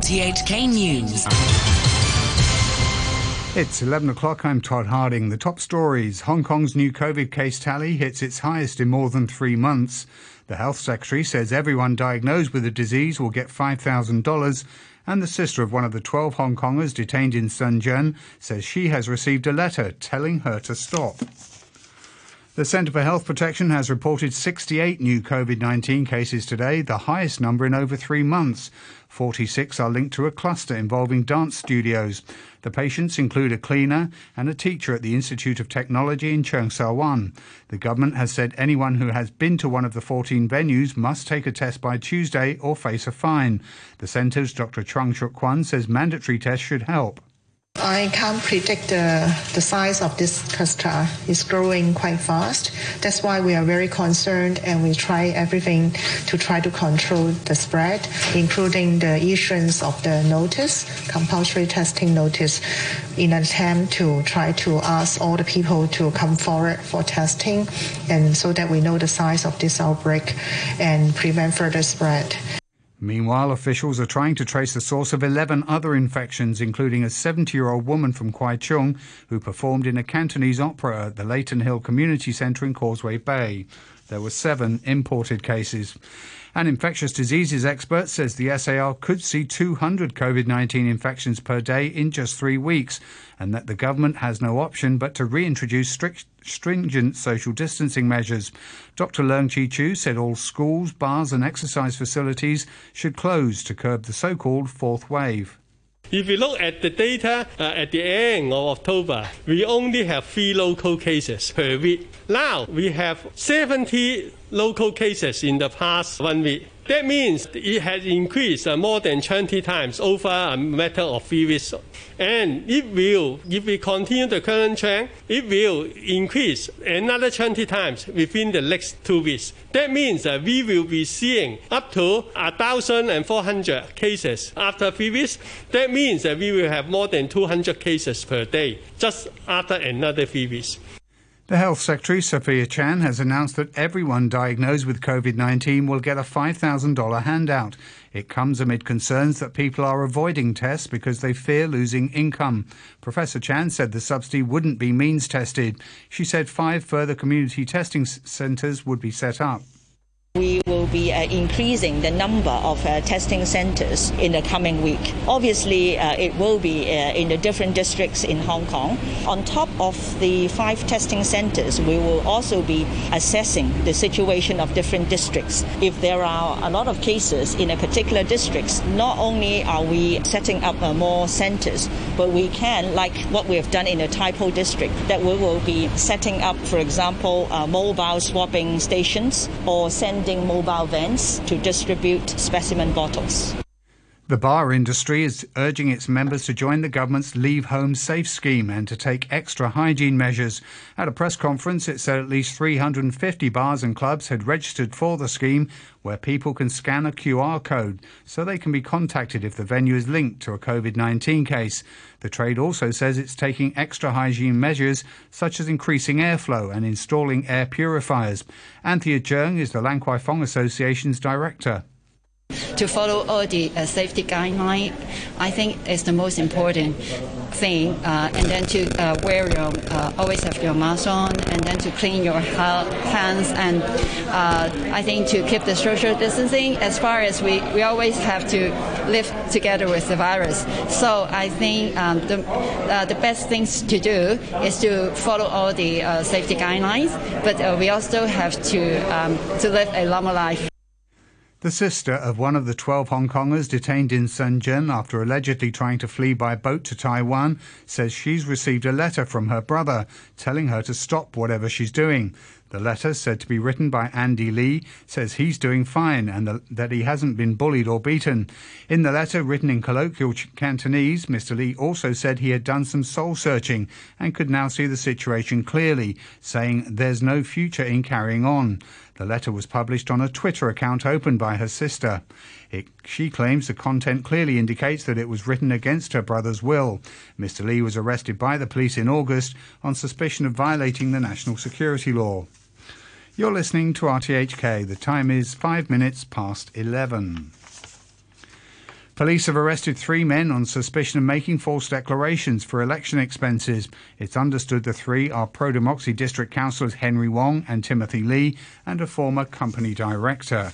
RTHK News. It's 11 o'clock. I'm Todd Harding. The top stories Hong Kong's new COVID case tally hits its highest in more than three months. The health secretary says everyone diagnosed with the disease will get $5,000. And the sister of one of the 12 Hong Kongers detained in Shenzhen says she has received a letter telling her to stop. The Centre for Health Protection has reported 68 new COVID 19 cases today, the highest number in over three months. 46 are linked to a cluster involving dance studios. The patients include a cleaner and a teacher at the Institute of Technology in Cheung Sha Wan. The government has said anyone who has been to one of the 14 venues must take a test by Tuesday or face a fine. The centre's Dr. Chuang Shuk Kwan says mandatory tests should help. I can't predict the, the size of this cluster. It's growing quite fast. That's why we are very concerned and we try everything to try to control the spread, including the issuance of the notice, compulsory testing notice, in an attempt to try to ask all the people to come forward for testing and so that we know the size of this outbreak and prevent further spread. Meanwhile, officials are trying to trace the source of 11 other infections, including a 70 year old woman from Kwai Chung who performed in a Cantonese opera at the Leighton Hill Community Centre in Causeway Bay. There were seven imported cases. An infectious diseases expert says the SAR could see 200 COVID 19 infections per day in just three weeks, and that the government has no option but to reintroduce strict, stringent social distancing measures. Dr. Leung Chi Chiu said all schools, bars, and exercise facilities should close to curb the so called fourth wave. If you look at the data uh, at the end of October, we only have three local cases per week. Now we have 70 local cases in the past one week. That means it has increased uh, more than 20 times over a matter of three weeks. And it will, if we continue the current trend, it will increase another 20 times within the next two weeks. That means that we will be seeing up to 1,400 cases after three weeks. That means that we will have more than 200 cases per day just after another three weeks. The Health Secretary, Sophia Chan, has announced that everyone diagnosed with COVID 19 will get a $5,000 handout. It comes amid concerns that people are avoiding tests because they fear losing income. Professor Chan said the subsidy wouldn't be means tested. She said five further community testing centres would be set up. We will be uh, increasing the number of uh, testing centers in the coming week. Obviously, uh, it will be in the different districts in Hong Kong. On top of the five testing centers, we will also be assessing the situation of different districts. If there are a lot of cases in a particular district, not only are we setting up more centers, but we can, like what we have done in the Tai Po district, that we will be setting up, for example, uh, mobile swabbing stations or sending mobile vans to distribute specimen bottles. The bar industry is urging its members to join the government's Leave Home Safe scheme and to take extra hygiene measures. At a press conference, it said at least 350 bars and clubs had registered for the scheme, where people can scan a QR code so they can be contacted if the venue is linked to a COVID 19 case. The trade also says it's taking extra hygiene measures, such as increasing airflow and installing air purifiers. Anthea Cheung is the Lan Kwai Fong Association's director to follow all the uh, safety guidelines, I think is the most important thing. Uh, and then to uh, wear your, uh, always have your mask on, and then to clean your hands. And uh, I think to keep the social distancing, as far as we, we always have to live together with the virus. So I think um, the, uh, the best things to do is to follow all the safety guidelines, but we also have to, um, to live a normal life. The sister of one of the 12 Hong Kongers detained in Shenzhen after allegedly trying to flee by boat to Taiwan says she's received a letter from her brother telling her to stop whatever she's doing. The letter, said to be written by Andy Li, says he's doing fine and the, that he hasn't been bullied or beaten. In the letter, written in colloquial Cantonese, Mr. Li also said he had done some soul searching and could now see the situation clearly, saying there's no future in carrying on. The letter was published on a Twitter account opened by her sister. It, she claims the content clearly indicates that it was written against her brother's will. Mr. Li was arrested by the police in August on suspicion of violating the national security law. You're listening to RTHK. The time is five minutes past 11. Police have arrested three men on suspicion of making false declarations for election expenses. It's understood the three are pro democracy district councillors Henry Wong and Timothy Lee and a former company director.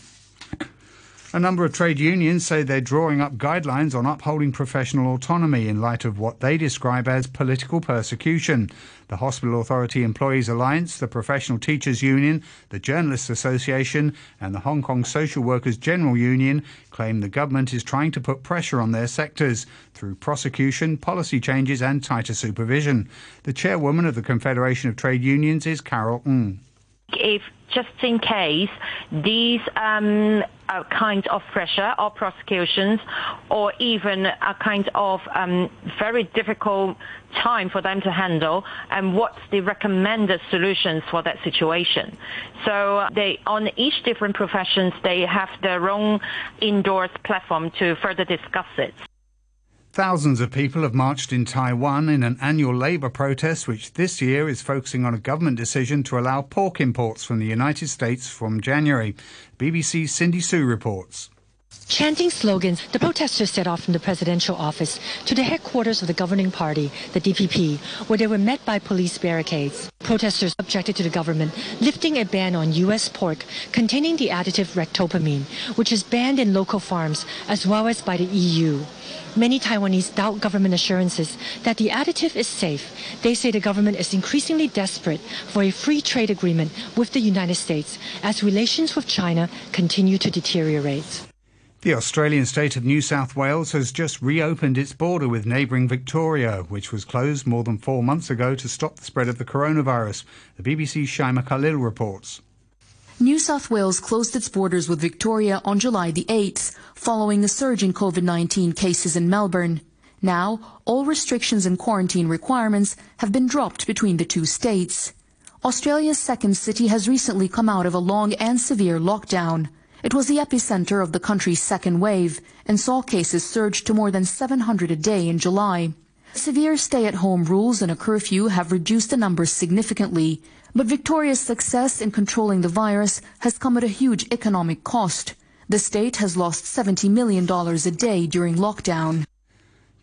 A number of trade unions say they're drawing up guidelines on upholding professional autonomy in light of what they describe as political persecution. The Hospital Authority Employees Alliance, the Professional Teachers Union, the Journalists Association, and the Hong Kong Social Workers General Union claim the government is trying to put pressure on their sectors through prosecution, policy changes, and tighter supervision. The chairwoman of the Confederation of Trade Unions is Carol Ng. If just in case these um, uh, kinds of pressure or prosecutions or even a kind of um, very difficult time for them to handle and what's the recommended solutions for that situation. So uh, they, on each different professions, they have their own indoors platform to further discuss it. Thousands of people have marched in Taiwan in an annual labour protest, which this year is focusing on a government decision to allow pork imports from the United States from January. BBC's Cindy Sui reports. Chanting slogans, the protesters set off from the presidential office to the headquarters of the governing party, the DPP, where they were met by police barricades. Protesters objected to the government lifting a ban on U.S. pork containing the additive ractopamine, which is banned in local farms as well as by the EU. Many Taiwanese doubt government assurances that the additive is safe. They say the government is increasingly desperate for a free trade agreement with the United States as relations with China continue to deteriorate. The Australian state of New South Wales has just reopened its border with neighbouring Victoria, which was closed more than four months ago to stop the spread of the coronavirus. The BBC's Shaima Khalil reports. New South Wales closed its borders with Victoria on July the 8th, following a surge in COVID-19 cases in Melbourne. Now, all restrictions and quarantine requirements have been dropped between the two states. Australia's second city has recently come out of a long and severe lockdown. It was the epicenter of the country's second wave and saw cases surge to more than 700 a day in July. Severe stay-at-home rules and a curfew have reduced the numbers significantly, but Victoria's success in controlling the virus has come at a huge economic cost. The state has lost $70 million a day during lockdown.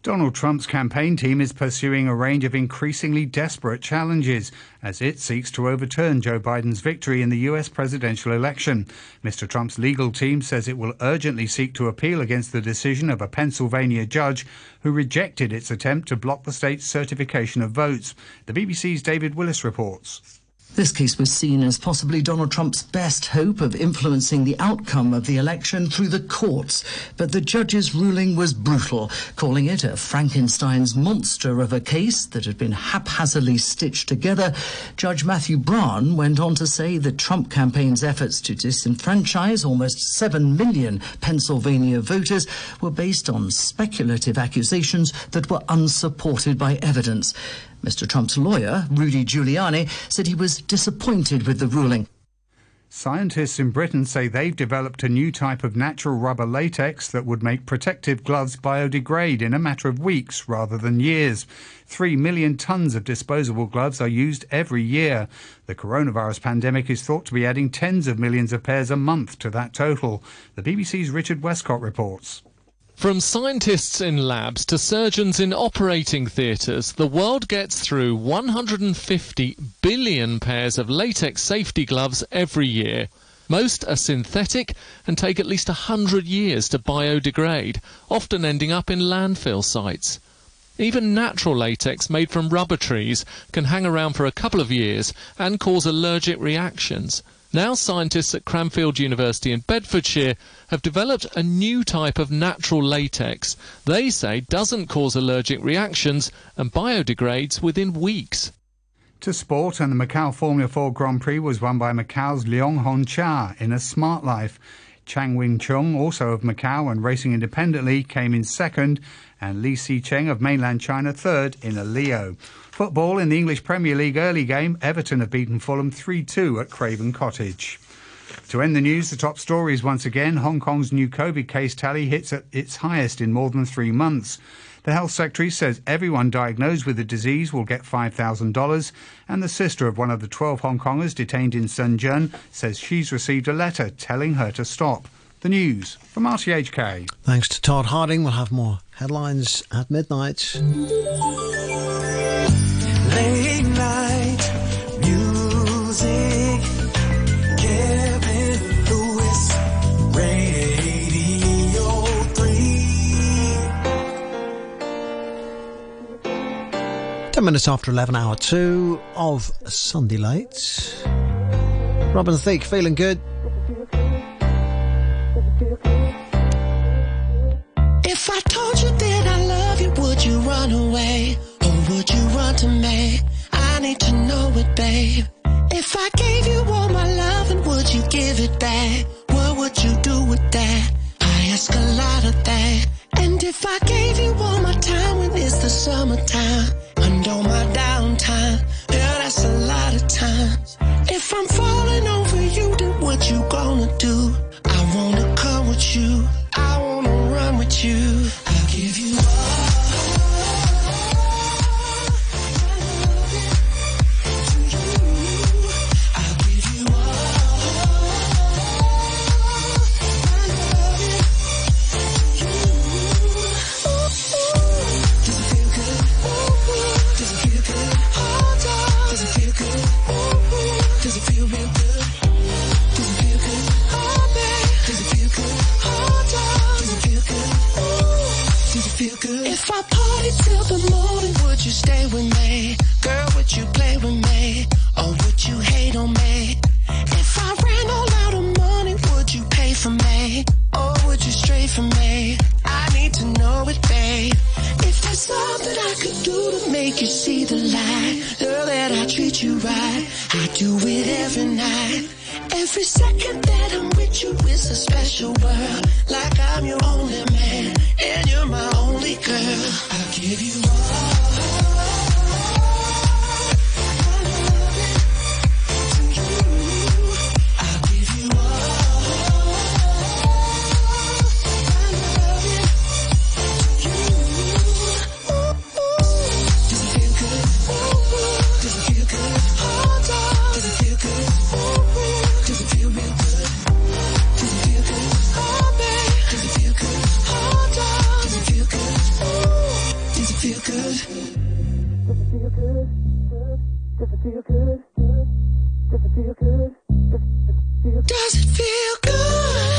Donald Trump's campaign team is pursuing a range of increasingly desperate challenges as it seeks to overturn Joe Biden's victory in the U.S. presidential election. Mr. Trump's legal team says it will urgently seek to appeal against the decision of a Pennsylvania judge who rejected its attempt to block the state's certification of votes. The BBC's David Willis reports. This case was seen as possibly Donald Trump's best hope of influencing the outcome of the election through the courts. But the judge's ruling was brutal, calling it a Frankenstein's monster of a case that had been haphazardly stitched together. Judge Matthew Brann went on to say the Trump campaign's efforts to disenfranchise almost 7 million Pennsylvania voters were based on speculative accusations that were unsupported by evidence. Mr. Trump's lawyer, Rudy Giuliani, said he was disappointed with the ruling. Scientists in Britain say they've developed a new type of natural rubber latex that would make protective gloves biodegrade in a matter of weeks rather than years. Three million tons of disposable gloves are used every year. The coronavirus pandemic is thought to be adding tens of millions of pairs a month to that total. The BBC's Richard Westcott reports. From scientists in labs to surgeons in operating theatres, the world gets through 150 billion pairs of latex safety gloves every year. Most are synthetic and take at least 100 years to biodegrade, often ending up in landfill sites. Even natural latex made from rubber trees can hang around for a couple of years and cause allergic reactions. Now scientists at Cranfield University in Bedfordshire have developed a new type of natural latex they say doesn't cause allergic reactions and biodegrades within weeks. To sport, and the Macau Formula 4 Grand Prix was won by Macau's Leong Hon Cha in a smart life. Chang Wing Chung, also of Macau and racing independently, came in second, and Li Si Cheng of mainland China third in a Leo. Football in the English Premier League early game, Everton have beaten Fulham 3-2 at Craven Cottage. To end the news, the top stories once again. Hong Kong's new COVID case tally hits at its highest in more than three months. The health secretary says everyone diagnosed with the disease will get $5,000, and the sister of one of the 12 Hong Kongers detained in Shenzhen says she's received a letter telling her to stop. The news from RTHK. Thanks to Todd Harding. We'll have more headlines at midnight. Late night music. Kevin Lewis, Radio 3. Ten minutes after 11, hour two of Sunday Late. Robin Thicke, feeling good. If I told you that I love you, would you run away? Would you run to me? I need to know it, babe. If I gave you all my love, and would you give it back? What would you do with that? I ask a lot of that. And if I gave you all my time when it's the summertime, and all my downtime, yeah, that's a lot of times. If I'm falling over you, then what you gonna do? I wanna come with you. I wanna run with you. A special good? Does it feel good? Does it feel good?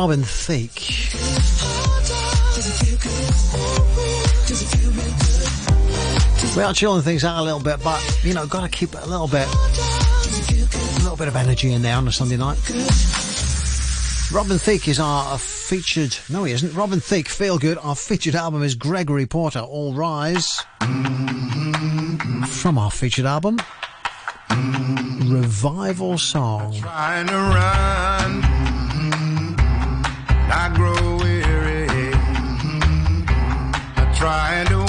Robin Thicke. We are chilling things out a little bit, but you know, got to keep a little bit, a little bit of energy in there on a Sunday night. Robin Thicke is our featured. No, he isn't. Robin Thicke, Feel Good. Our featured album is Gregory Porter. All rise. From our featured album, Revival Song. I grow weary. I'm trying to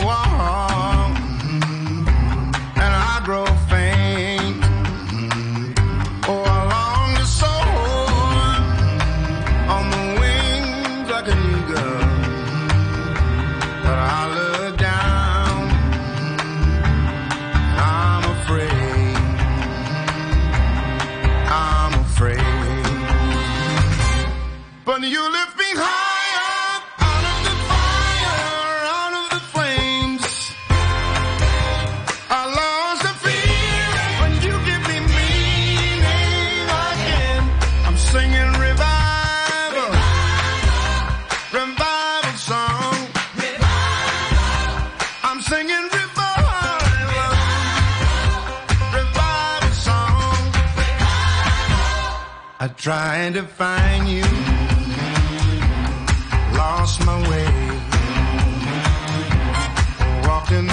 Tried to find you,